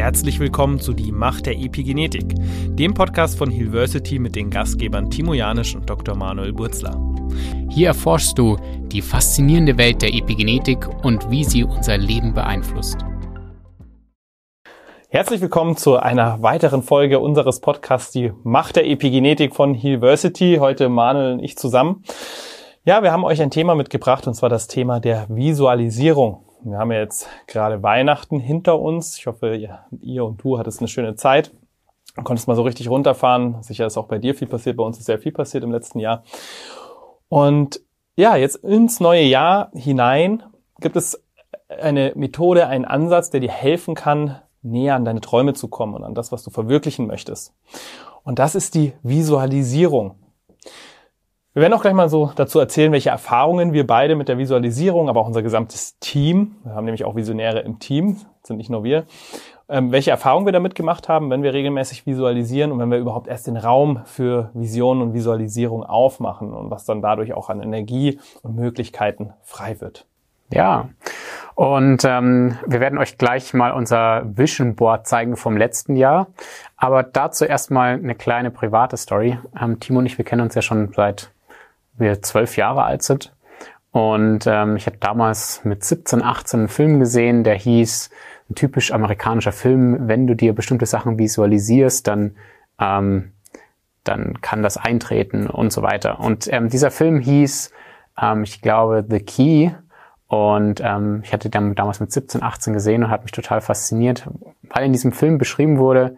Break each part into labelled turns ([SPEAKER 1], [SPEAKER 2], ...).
[SPEAKER 1] Herzlich willkommen zu Die Macht der Epigenetik, dem Podcast von Hillversity mit den Gastgebern Timo Janisch und Dr. Manuel Burzler.
[SPEAKER 2] Hier erforschst du die faszinierende Welt der Epigenetik und wie sie unser Leben beeinflusst.
[SPEAKER 1] Herzlich willkommen zu einer weiteren Folge unseres Podcasts Die Macht der Epigenetik von Hillversity. Heute Manuel und ich zusammen. Ja, wir haben euch ein Thema mitgebracht und zwar das Thema der Visualisierung. Wir haben ja jetzt gerade Weihnachten hinter uns. Ich hoffe, ihr und du hattest eine schöne Zeit und konntest mal so richtig runterfahren. Sicher ist auch bei dir viel passiert. Bei uns ist sehr viel passiert im letzten Jahr. Und ja, jetzt ins neue Jahr hinein gibt es eine Methode, einen Ansatz, der dir helfen kann, näher an deine Träume zu kommen und an das, was du verwirklichen möchtest. Und das ist die Visualisierung. Wir werden auch gleich mal so dazu erzählen, welche Erfahrungen wir beide mit der Visualisierung, aber auch unser gesamtes Team, wir haben nämlich auch Visionäre im Team, sind nicht nur wir, ähm, welche Erfahrungen wir damit gemacht haben, wenn wir regelmäßig visualisieren und wenn wir überhaupt erst den Raum für Visionen und Visualisierung aufmachen und was dann dadurch auch an Energie und Möglichkeiten frei wird.
[SPEAKER 2] Ja, und ähm, wir werden euch gleich mal unser Vision Board zeigen vom letzten Jahr. Aber dazu erstmal eine kleine private Story. Ähm, Timo und ich, wir kennen uns ja schon seit wir zwölf Jahre alt sind. Und ähm, ich habe damals mit 17, 18 einen Film gesehen, der hieß, ein typisch amerikanischer Film, wenn du dir bestimmte Sachen visualisierst, dann, ähm, dann kann das eintreten und so weiter. Und ähm, dieser Film hieß, ähm, ich glaube, The Key. Und ähm, ich hatte den damals mit 17, 18 gesehen und hat mich total fasziniert, weil in diesem Film beschrieben wurde,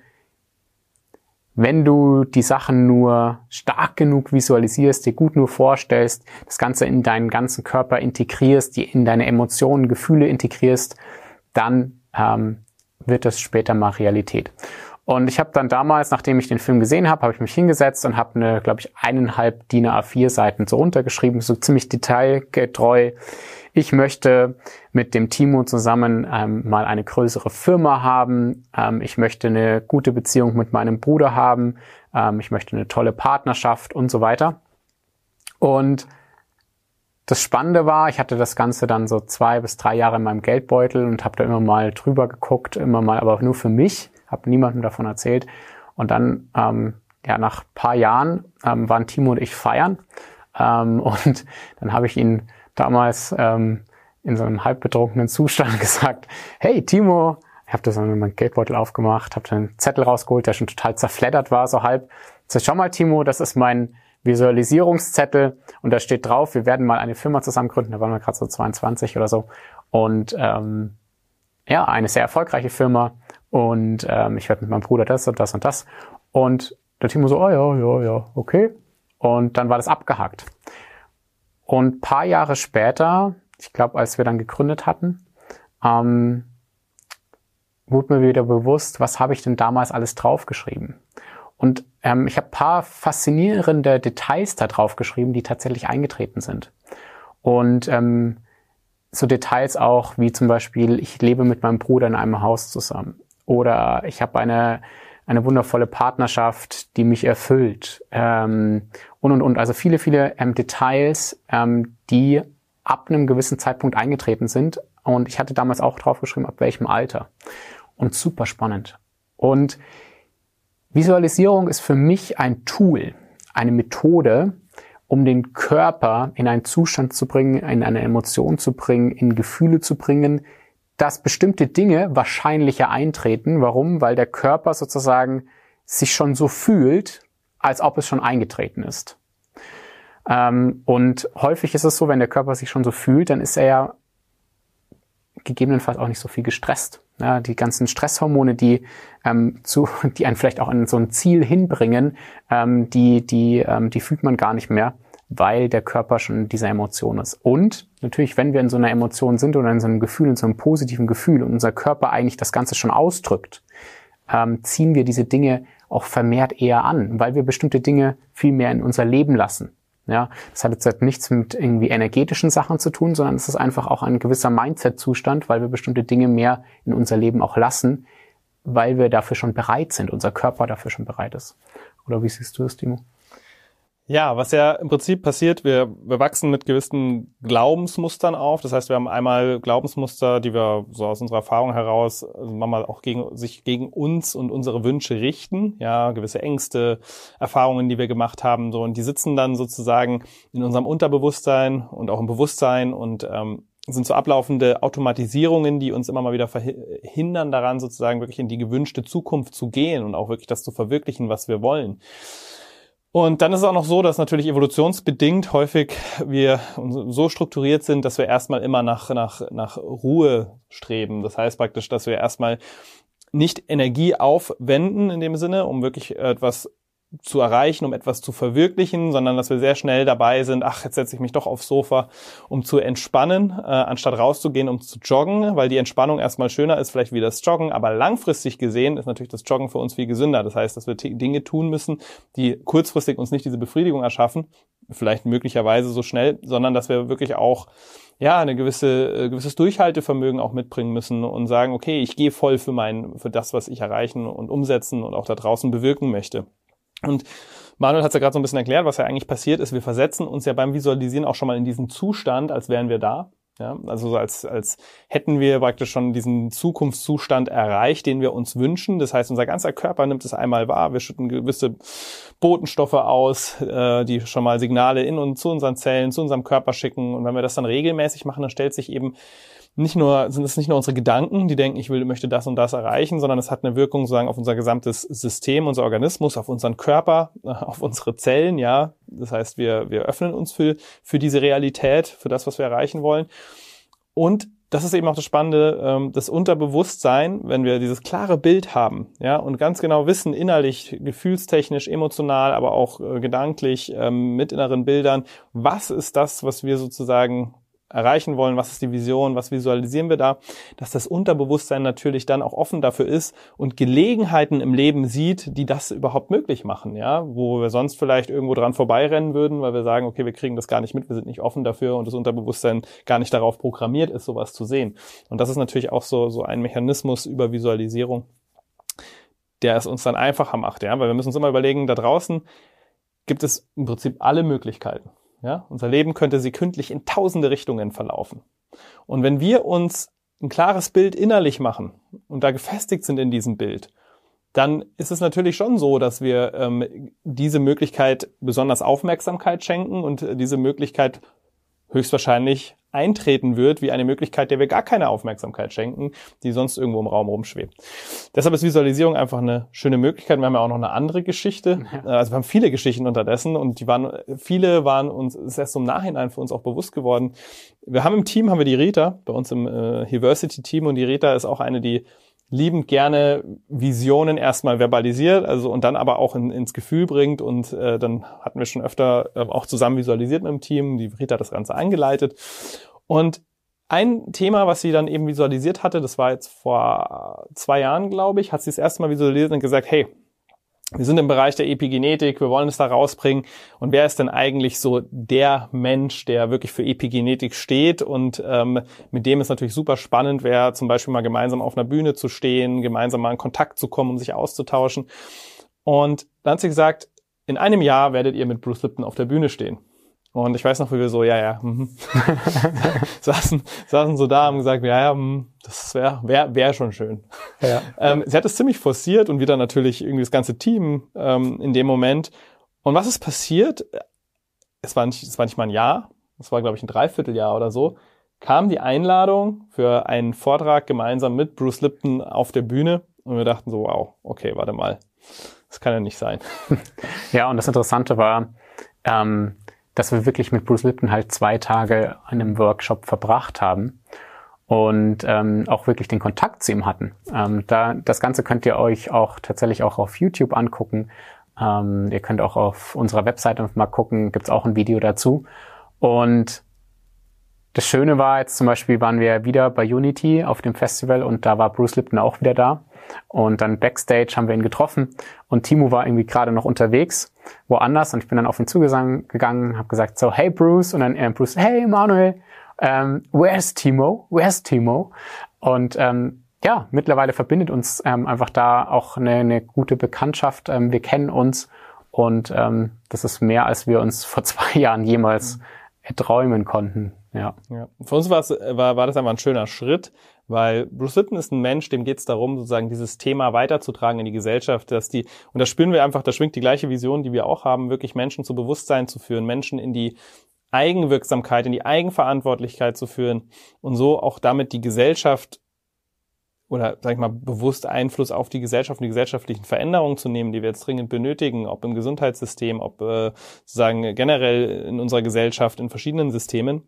[SPEAKER 2] wenn du die Sachen nur stark genug visualisierst, dir gut nur vorstellst, das Ganze in deinen ganzen Körper integrierst, die in deine Emotionen, Gefühle integrierst, dann ähm, wird das später mal Realität. Und ich habe dann damals, nachdem ich den Film gesehen habe, habe ich mich hingesetzt und habe eine, glaube ich, eineinhalb DIN A4 Seiten so runtergeschrieben, so ziemlich detailgetreu ich möchte mit dem Timo zusammen ähm, mal eine größere Firma haben. Ähm, ich möchte eine gute Beziehung mit meinem Bruder haben. Ähm, ich möchte eine tolle Partnerschaft und so weiter. Und das Spannende war, ich hatte das Ganze dann so zwei bis drei Jahre in meinem Geldbeutel und habe da immer mal drüber geguckt, immer mal, aber nur für mich, habe niemandem davon erzählt. Und dann, ähm, ja, nach paar Jahren ähm, waren Timo und ich feiern. Ähm, und dann habe ich ihn damals ähm, in so einem halbbetrunkenen Zustand gesagt, hey Timo, ich habe das dann in meinem Geldbeutel aufgemacht, habe einen Zettel rausgeholt, der schon total zerfleddert war, so halb. Sag, schau mal Timo, das ist mein Visualisierungszettel und da steht drauf, wir werden mal eine Firma zusammen gründen, da waren wir gerade so 22 oder so. Und ähm, ja, eine sehr erfolgreiche Firma und ähm, ich werde mit meinem Bruder das und das und das. Und der Timo so, oh ja, ja, ja, okay. Und dann war das abgehakt. Und paar Jahre später, ich glaube, als wir dann gegründet hatten, ähm, wurde mir wieder bewusst, was habe ich denn damals alles draufgeschrieben? Und ähm, ich habe paar faszinierende Details da draufgeschrieben, die tatsächlich eingetreten sind. Und ähm, so Details auch, wie zum Beispiel, ich lebe mit meinem Bruder in einem Haus zusammen. Oder ich habe eine eine wundervolle Partnerschaft, die mich erfüllt ähm, und und und. Also viele, viele ähm, Details, ähm, die ab einem gewissen Zeitpunkt eingetreten sind. Und ich hatte damals auch draufgeschrieben, ab welchem Alter. Und super spannend. Und Visualisierung ist für mich ein Tool, eine Methode, um den Körper in einen Zustand zu bringen, in eine Emotion zu bringen, in Gefühle zu bringen, dass bestimmte Dinge wahrscheinlicher eintreten. Warum? Weil der Körper sozusagen sich schon so fühlt, als ob es schon eingetreten ist. Ähm, und häufig ist es so, wenn der Körper sich schon so fühlt, dann ist er ja gegebenenfalls auch nicht so viel gestresst. Ja, die ganzen Stresshormone, die ähm, zu, die einen vielleicht auch an so ein Ziel hinbringen, ähm, die, die, ähm, die fühlt man gar nicht mehr weil der Körper schon in dieser Emotion ist. Und natürlich, wenn wir in so einer Emotion sind oder in so einem Gefühl, in so einem positiven Gefühl und unser Körper eigentlich das Ganze schon ausdrückt, ähm, ziehen wir diese Dinge auch vermehrt eher an, weil wir bestimmte Dinge viel mehr in unser Leben lassen. Ja, das hat jetzt halt nichts mit irgendwie energetischen Sachen zu tun, sondern es ist einfach auch ein gewisser Mindset-Zustand, weil wir bestimmte Dinge mehr in unser Leben auch lassen, weil wir dafür schon bereit sind, unser Körper dafür schon bereit ist. Oder wie siehst du das, Timo?
[SPEAKER 1] Ja, was ja im Prinzip passiert, wir, wir wachsen mit gewissen Glaubensmustern auf. Das heißt, wir haben einmal Glaubensmuster, die wir so aus unserer Erfahrung heraus also manchmal auch gegen, sich gegen uns und unsere Wünsche richten. Ja, gewisse Ängste, Erfahrungen, die wir gemacht haben. So, und die sitzen dann sozusagen in unserem Unterbewusstsein und auch im Bewusstsein und ähm, sind so ablaufende Automatisierungen, die uns immer mal wieder verhindern daran, sozusagen wirklich in die gewünschte Zukunft zu gehen und auch wirklich das zu verwirklichen, was wir wollen. Und dann ist es auch noch so, dass natürlich evolutionsbedingt häufig wir so strukturiert sind, dass wir erstmal immer nach, nach, nach Ruhe streben. Das heißt praktisch, dass wir erstmal nicht Energie aufwenden in dem Sinne, um wirklich etwas zu erreichen, um etwas zu verwirklichen, sondern dass wir sehr schnell dabei sind, ach, jetzt setze ich mich doch aufs Sofa, um zu entspannen, äh, anstatt rauszugehen, um zu joggen, weil die Entspannung erstmal schöner ist, vielleicht wie das Joggen, aber langfristig gesehen ist natürlich das Joggen für uns viel gesünder. Das heißt, dass wir Dinge tun müssen, die kurzfristig uns nicht diese Befriedigung erschaffen, vielleicht möglicherweise so schnell, sondern dass wir wirklich auch ja, eine gewisse, äh, gewisses Durchhaltevermögen auch mitbringen müssen und sagen, okay, ich gehe voll für mein, für das, was ich erreichen und umsetzen und auch da draußen bewirken möchte. Und Manuel hat ja gerade so ein bisschen erklärt, was ja eigentlich passiert ist. Wir versetzen uns ja beim Visualisieren auch schon mal in diesen Zustand, als wären wir da. Ja, also so als, als hätten wir praktisch schon diesen Zukunftszustand erreicht, den wir uns wünschen. Das heißt, unser ganzer Körper nimmt es einmal wahr. Wir schütten gewisse Botenstoffe aus, äh, die schon mal Signale in und zu unseren Zellen, zu unserem Körper schicken. Und wenn wir das dann regelmäßig machen, dann stellt sich eben nicht nur, sind es nicht nur unsere Gedanken, die denken, ich will, möchte das und das erreichen, sondern es hat eine Wirkung sozusagen auf unser gesamtes System, unser Organismus, auf unseren Körper, auf unsere Zellen, ja. Das heißt, wir, wir öffnen uns für, für diese Realität, für das, was wir erreichen wollen. Und das ist eben auch das Spannende, ähm, das Unterbewusstsein, wenn wir dieses klare Bild haben, ja, und ganz genau wissen, innerlich, gefühlstechnisch, emotional, aber auch äh, gedanklich, ähm, mit inneren Bildern, was ist das, was wir sozusagen erreichen wollen, was ist die Vision, was visualisieren wir da, dass das Unterbewusstsein natürlich dann auch offen dafür ist und Gelegenheiten im Leben sieht, die das überhaupt möglich machen, ja, wo wir sonst vielleicht irgendwo dran vorbeirennen würden, weil wir sagen, okay, wir kriegen das gar nicht mit, wir sind nicht offen dafür und das Unterbewusstsein gar nicht darauf programmiert ist, sowas zu sehen. Und das ist natürlich auch so, so ein Mechanismus über Visualisierung, der es uns dann einfacher macht, ja, weil wir müssen uns immer überlegen, da draußen gibt es im Prinzip alle Möglichkeiten. Ja, unser Leben könnte sekündlich in tausende Richtungen verlaufen. Und wenn wir uns ein klares Bild innerlich machen und da gefestigt sind in diesem Bild, dann ist es natürlich schon so, dass wir ähm, diese Möglichkeit besonders Aufmerksamkeit schenken und äh, diese Möglichkeit höchstwahrscheinlich eintreten wird, wie eine Möglichkeit, der wir gar keine Aufmerksamkeit schenken, die sonst irgendwo im Raum rumschwebt. Deshalb ist Visualisierung einfach eine schöne Möglichkeit. Wir haben ja auch noch eine andere Geschichte. Ja. Also wir haben viele Geschichten unterdessen und die waren, viele waren uns, ist erst im Nachhinein für uns auch bewusst geworden. Wir haben im Team, haben wir die Rita, bei uns im äh, University-Team und die Rita ist auch eine, die liebend gerne Visionen erstmal verbalisiert, also und dann aber auch in, ins Gefühl bringt. Und äh, dann hatten wir schon öfter äh, auch zusammen visualisiert mit dem Team. Die Rita hat das Ganze eingeleitet. Und ein Thema, was sie dann eben visualisiert hatte, das war jetzt vor zwei Jahren, glaube ich, hat sie das erste Mal visualisiert und gesagt, hey, wir sind im Bereich der Epigenetik, wir wollen es da rausbringen. Und wer ist denn eigentlich so der Mensch, der wirklich für Epigenetik steht? Und ähm, mit dem ist natürlich super spannend, wäre zum Beispiel mal gemeinsam auf einer Bühne zu stehen, gemeinsam mal in Kontakt zu kommen, um sich auszutauschen. Und dann hat sie gesagt, in einem Jahr werdet ihr mit Bruce Lipton auf der Bühne stehen. Und ich weiß noch, wie wir so, ja, ja, mhm. saßen, saßen so da und gesagt, ja, ja, mh, das wäre wär, wär schon schön. Ja. Ähm, sie hat es ziemlich forciert und wieder natürlich irgendwie das ganze Team ähm, in dem Moment. Und was ist passiert? Es war nicht, es war nicht mal ein Jahr, es war, glaube ich, ein Dreivierteljahr oder so, kam die Einladung für einen Vortrag gemeinsam mit Bruce Lipton auf der Bühne und wir dachten so, wow, okay, warte mal, das kann ja nicht sein.
[SPEAKER 2] Ja, und das Interessante war, ähm, dass wir wirklich mit Bruce Lipton halt zwei Tage an einem Workshop verbracht haben und ähm, auch wirklich den Kontakt zu ihm hatten. Ähm, da, das Ganze könnt ihr euch auch tatsächlich auch auf YouTube angucken. Ähm, ihr könnt auch auf unserer Webseite mal gucken, gibt's auch ein Video dazu. Und das Schöne war jetzt zum Beispiel, waren wir wieder bei Unity auf dem Festival und da war Bruce Lipton auch wieder da. Und dann backstage haben wir ihn getroffen und Timo war irgendwie gerade noch unterwegs, woanders und ich bin dann auf ihn zugegangen, habe gesagt so, hey Bruce und dann äh, Bruce, hey Manuel, ähm, where's Timo? Where's Timo? Und ähm, ja, mittlerweile verbindet uns ähm, einfach da auch eine, eine gute Bekanntschaft. Ähm, wir kennen uns Und ähm, das ist mehr, als wir uns vor zwei Jahren jemals erträumen konnten. Ja.
[SPEAKER 1] ja. Für uns war, war das einfach ein schöner Schritt, weil Bruce Lipton ist ein Mensch, dem geht es darum, sozusagen dieses Thema weiterzutragen in die Gesellschaft, dass die, und da spüren wir einfach, da schwingt die gleiche Vision, die wir auch haben, wirklich Menschen zu Bewusstsein zu führen, Menschen in die Eigenwirksamkeit, in die Eigenverantwortlichkeit zu führen und so auch damit die Gesellschaft oder sag ich mal bewusst Einfluss auf die Gesellschaft und die gesellschaftlichen Veränderungen zu nehmen, die wir jetzt dringend benötigen, ob im Gesundheitssystem, ob äh, sozusagen generell in unserer Gesellschaft, in verschiedenen Systemen.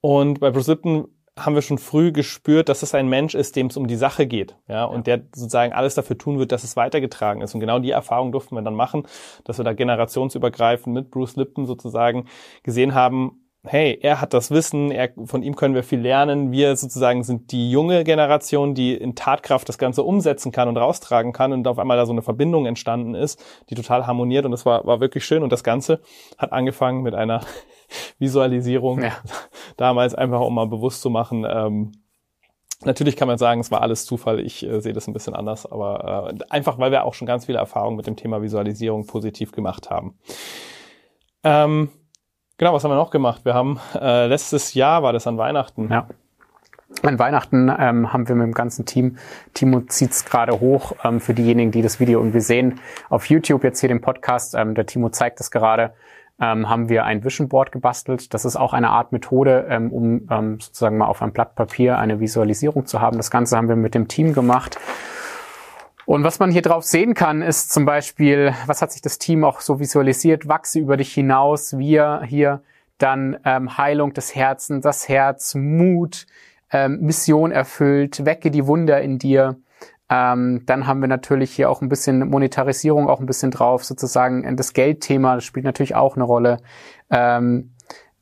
[SPEAKER 1] Und bei Bruce Lipton haben wir schon früh gespürt, dass es ein Mensch ist, dem es um die Sache geht, ja, und der sozusagen alles dafür tun wird, dass es weitergetragen ist. Und genau die Erfahrung durften wir dann machen, dass wir da generationsübergreifend mit Bruce Lipton sozusagen gesehen haben, hey, er hat das Wissen, er, von ihm können wir viel lernen. Wir sozusagen sind die junge Generation, die in Tatkraft das Ganze umsetzen kann und raustragen kann und auf einmal da so eine Verbindung entstanden ist, die total harmoniert und das war, war wirklich schön und das Ganze hat angefangen mit einer Visualisierung ja. damals einfach, um mal bewusst zu machen, ähm, Natürlich kann man sagen, es war alles Zufall. Ich äh, sehe das ein bisschen anders, aber äh, einfach, weil wir auch schon ganz viele Erfahrungen mit dem Thema Visualisierung positiv gemacht haben. Ähm, Genau, was haben wir noch gemacht? Wir haben äh, letztes Jahr war das an Weihnachten.
[SPEAKER 2] Ja. An Weihnachten ähm, haben wir mit dem ganzen Team, Timo zieht's gerade hoch, ähm, für diejenigen, die das Video irgendwie sehen, auf YouTube jetzt hier den Podcast, ähm, der Timo zeigt das gerade, ähm, haben wir ein Vision Board gebastelt. Das ist auch eine Art Methode, ähm, um ähm, sozusagen mal auf einem Blatt Papier eine Visualisierung zu haben. Das Ganze haben wir mit dem Team gemacht. Und was man hier drauf sehen kann, ist zum Beispiel, was hat sich das Team auch so visualisiert? Wachse über dich hinaus, wir hier, dann ähm, Heilung des Herzens, das Herz, Mut, ähm, Mission erfüllt, wecke die Wunder in dir. Ähm, dann haben wir natürlich hier auch ein bisschen Monetarisierung auch ein bisschen drauf, sozusagen das Geldthema, das spielt natürlich auch eine Rolle. Ähm,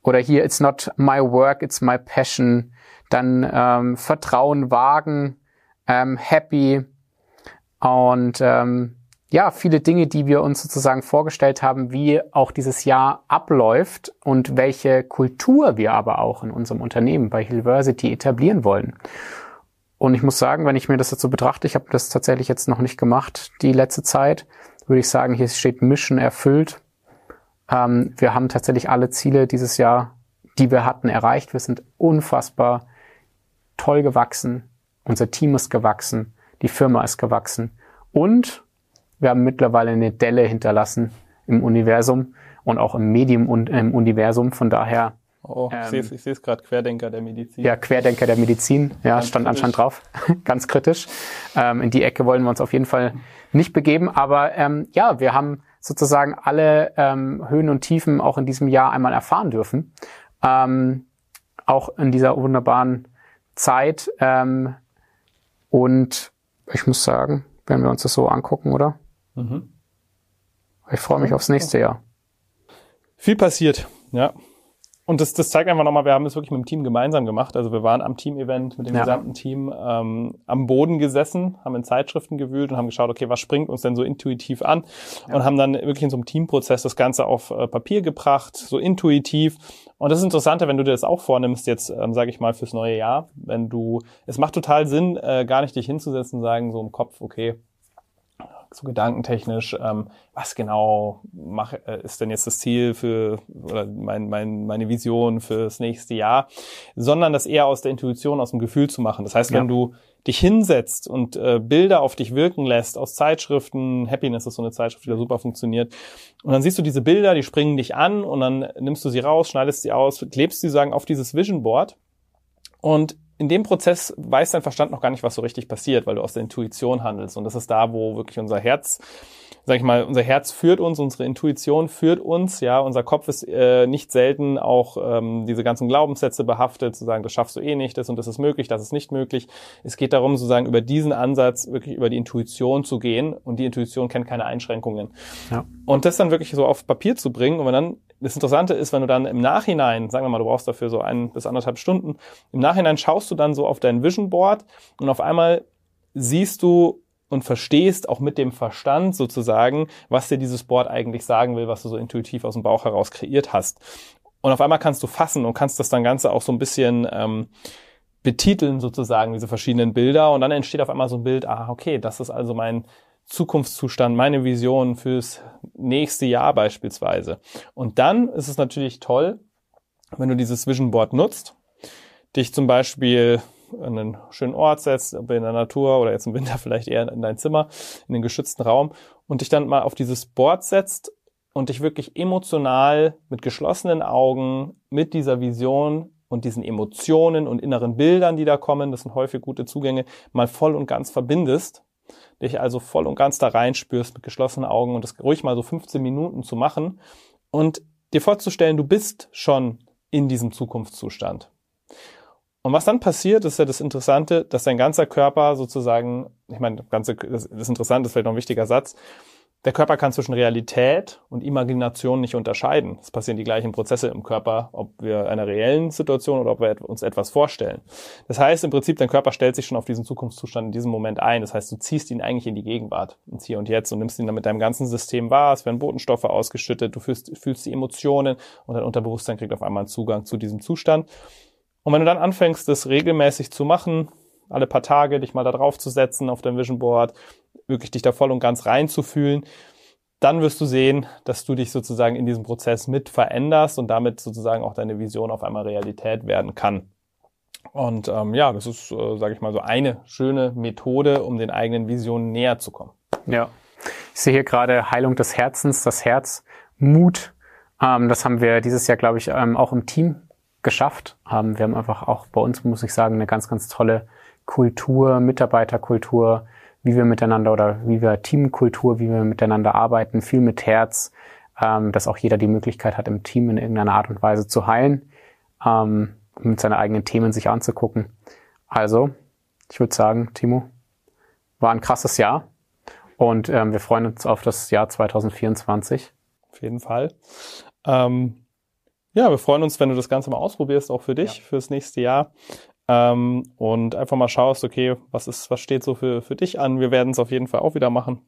[SPEAKER 2] oder hier, it's not my work, it's my passion. Dann ähm, Vertrauen wagen, ähm, happy, und ähm, ja, viele Dinge, die wir uns sozusagen vorgestellt haben, wie auch dieses Jahr abläuft und welche Kultur wir aber auch in unserem Unternehmen bei Hillversity etablieren wollen. Und ich muss sagen, wenn ich mir das jetzt so betrachte, ich habe das tatsächlich jetzt noch nicht gemacht, die letzte Zeit, würde ich sagen, hier steht Mission erfüllt. Ähm, wir haben tatsächlich alle Ziele dieses Jahr, die wir hatten, erreicht. Wir sind unfassbar toll gewachsen. Unser Team ist gewachsen die Firma ist gewachsen. Und wir haben mittlerweile eine Delle hinterlassen im Universum und auch im Medium und im Universum. Von daher.
[SPEAKER 1] Oh, ähm, ich sehe es gerade, Querdenker der Medizin.
[SPEAKER 2] Ja, Querdenker der Medizin. Ja, Ganz stand kritisch. anscheinend drauf. Ganz kritisch. Ähm, in die Ecke wollen wir uns auf jeden Fall nicht begeben. Aber ähm, ja, wir haben sozusagen alle ähm, Höhen und Tiefen auch in diesem Jahr einmal erfahren dürfen. Ähm, auch in dieser wunderbaren Zeit. Ähm, und ich muss sagen, wenn wir uns das so angucken, oder? Mhm. Ich freue mich aufs nächste Jahr.
[SPEAKER 1] Viel passiert, ja. Und das, das zeigt einfach nochmal, wir haben das wirklich mit dem Team gemeinsam gemacht. Also wir waren am Team-Event mit dem ja. gesamten Team ähm, am Boden gesessen, haben in Zeitschriften gewühlt und haben geschaut, okay, was springt uns denn so intuitiv an? Ja. Und haben dann wirklich in so einem Teamprozess das Ganze auf äh, Papier gebracht, so intuitiv. Und das ist interessante, wenn du dir das auch vornimmst, jetzt ähm, sage ich mal fürs neue Jahr, wenn du, es macht total Sinn, äh, gar nicht dich hinzusetzen und sagen so im Kopf, okay, so gedankentechnisch, ähm, was genau mach, äh, ist denn jetzt das Ziel für oder mein, mein, meine Vision fürs nächste Jahr, sondern das eher aus der Intuition, aus dem Gefühl zu machen. Das heißt, ja. wenn du dich hinsetzt und äh, Bilder auf dich wirken lässt aus Zeitschriften, Happiness ist so eine Zeitschrift, die da super funktioniert, und dann siehst du diese Bilder, die springen dich an und dann nimmst du sie raus, schneidest sie aus, klebst sie sagen auf dieses Vision Board und in dem Prozess weiß dein Verstand noch gar nicht, was so richtig passiert, weil du aus der Intuition handelst. Und das ist da, wo wirklich unser Herz, sag ich mal, unser Herz führt uns, unsere Intuition führt uns. Ja, unser Kopf ist äh, nicht selten auch ähm, diese ganzen Glaubenssätze behaftet, zu sagen, das schaffst du eh nicht, das und das ist möglich, das ist nicht möglich. Es geht darum, sozusagen über diesen Ansatz wirklich über die Intuition zu gehen. Und die Intuition kennt keine Einschränkungen. Ja. Und das dann wirklich so auf Papier zu bringen und wenn dann das Interessante ist, wenn du dann im Nachhinein, sagen wir mal, du brauchst dafür so ein bis anderthalb Stunden, im Nachhinein schaust du dann so auf dein Vision Board und auf einmal siehst du und verstehst auch mit dem Verstand sozusagen, was dir dieses Board eigentlich sagen will, was du so intuitiv aus dem Bauch heraus kreiert hast. Und auf einmal kannst du fassen und kannst das dann Ganze auch so ein bisschen ähm, betiteln sozusagen, diese verschiedenen Bilder. Und dann entsteht auf einmal so ein Bild, ah, okay, das ist also mein Zukunftszustand, meine Vision fürs nächste Jahr beispielsweise. Und dann ist es natürlich toll, wenn du dieses Vision Board nutzt, dich zum Beispiel an einen schönen Ort setzt, ob in der Natur oder jetzt im Winter vielleicht eher in dein Zimmer, in den geschützten Raum und dich dann mal auf dieses Board setzt und dich wirklich emotional mit geschlossenen Augen mit dieser Vision und diesen Emotionen und inneren Bildern, die da kommen, das sind häufig gute Zugänge, mal voll und ganz verbindest, dich also voll und ganz da reinspürst mit geschlossenen Augen und das ruhig mal so 15 Minuten zu machen und dir vorzustellen, du bist schon in diesem Zukunftszustand. Und was dann passiert, ist ja das Interessante, dass dein ganzer Körper sozusagen, ich meine, das, ganze, das, das Interessante ist vielleicht noch ein wichtiger Satz, der Körper kann zwischen Realität und Imagination nicht unterscheiden. Es passieren die gleichen Prozesse im Körper, ob wir einer reellen Situation oder ob wir uns etwas vorstellen. Das heißt im Prinzip, dein Körper stellt sich schon auf diesen Zukunftszustand in diesem Moment ein. Das heißt, du ziehst ihn eigentlich in die Gegenwart, ins Hier und Jetzt und nimmst ihn dann mit deinem ganzen System wahr. Es werden Botenstoffe ausgeschüttet, du fühlst, fühlst die Emotionen und dein Unterbewusstsein kriegt auf einmal einen Zugang zu diesem Zustand. Und wenn du dann anfängst, das regelmäßig zu machen, alle paar Tage dich mal da drauf zu setzen auf dein Vision Board, wirklich dich da voll und ganz reinzufühlen, dann wirst du sehen, dass du dich sozusagen in diesem Prozess mit veränderst und damit sozusagen auch deine Vision auf einmal Realität werden kann. Und ähm, ja, das ist, äh, sage ich mal, so eine schöne Methode, um den eigenen Visionen näher zu kommen.
[SPEAKER 2] Ja, ich sehe hier gerade Heilung des Herzens, das Herz, Mut. Ähm, das haben wir dieses Jahr, glaube ich, ähm, auch im Team geschafft. Ähm, wir haben einfach auch bei uns, muss ich sagen, eine ganz, ganz tolle Kultur, Mitarbeiterkultur, wie wir miteinander oder wie wir Teamkultur, wie wir miteinander arbeiten, viel mit Herz, ähm, dass auch jeder die Möglichkeit hat, im Team in irgendeiner Art und Weise zu heilen, ähm, mit seinen eigenen Themen sich anzugucken. Also, ich würde sagen, Timo, war ein krasses Jahr und ähm, wir freuen uns auf das Jahr 2024.
[SPEAKER 1] Auf jeden Fall. Ähm, ja, wir freuen uns, wenn du das Ganze mal ausprobierst, auch für dich, ja. fürs nächste Jahr ähm, und einfach mal schaust, okay, was ist, was steht so für, für dich an? Wir werden es auf jeden Fall auch wieder machen,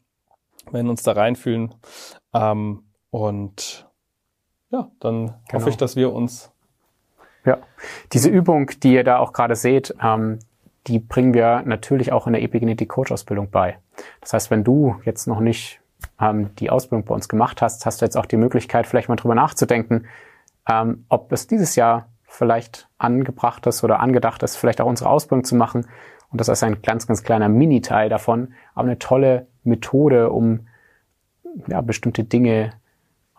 [SPEAKER 1] werden uns da reinfühlen. Ähm, und ja, dann genau. hoffe ich, dass wir uns.
[SPEAKER 2] Ja, diese Übung, die ihr da auch gerade seht, ähm, die bringen wir natürlich auch in der Epigenetik Coach Ausbildung bei. Das heißt, wenn du jetzt noch nicht ähm, die Ausbildung bei uns gemacht hast, hast du jetzt auch die Möglichkeit, vielleicht mal drüber nachzudenken, ähm, ob es dieses Jahr vielleicht angebracht ist oder angedacht ist, vielleicht auch unsere Ausbildung zu machen. Und das ist ein ganz, ganz kleiner Mini-Teil davon, aber eine tolle Methode, um ja, bestimmte Dinge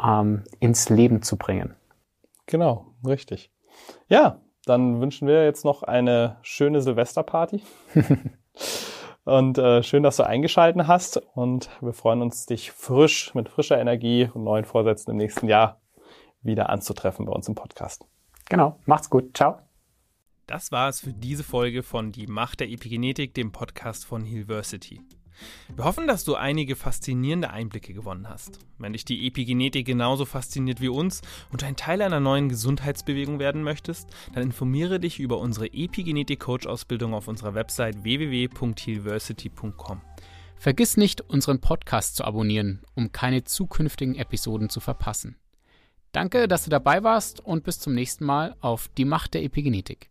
[SPEAKER 2] ähm, ins Leben zu bringen.
[SPEAKER 1] Genau, richtig. Ja, dann wünschen wir jetzt noch eine schöne Silvesterparty. und äh, schön, dass du eingeschalten hast. Und wir freuen uns, dich frisch, mit frischer Energie und neuen Vorsätzen im nächsten Jahr wieder anzutreffen bei uns im Podcast.
[SPEAKER 2] Genau, macht's gut. Ciao.
[SPEAKER 1] Das war es für diese Folge von Die Macht der Epigenetik, dem Podcast von Hillversity. Wir hoffen, dass du einige faszinierende Einblicke gewonnen hast. Wenn dich die Epigenetik genauso fasziniert wie uns und ein Teil einer neuen Gesundheitsbewegung werden möchtest, dann informiere dich über unsere Epigenetik-Coach-Ausbildung auf unserer Website www.hillversity.com.
[SPEAKER 2] Vergiss nicht, unseren Podcast zu abonnieren, um keine zukünftigen Episoden zu verpassen. Danke, dass du dabei warst und bis zum nächsten Mal auf die Macht der Epigenetik.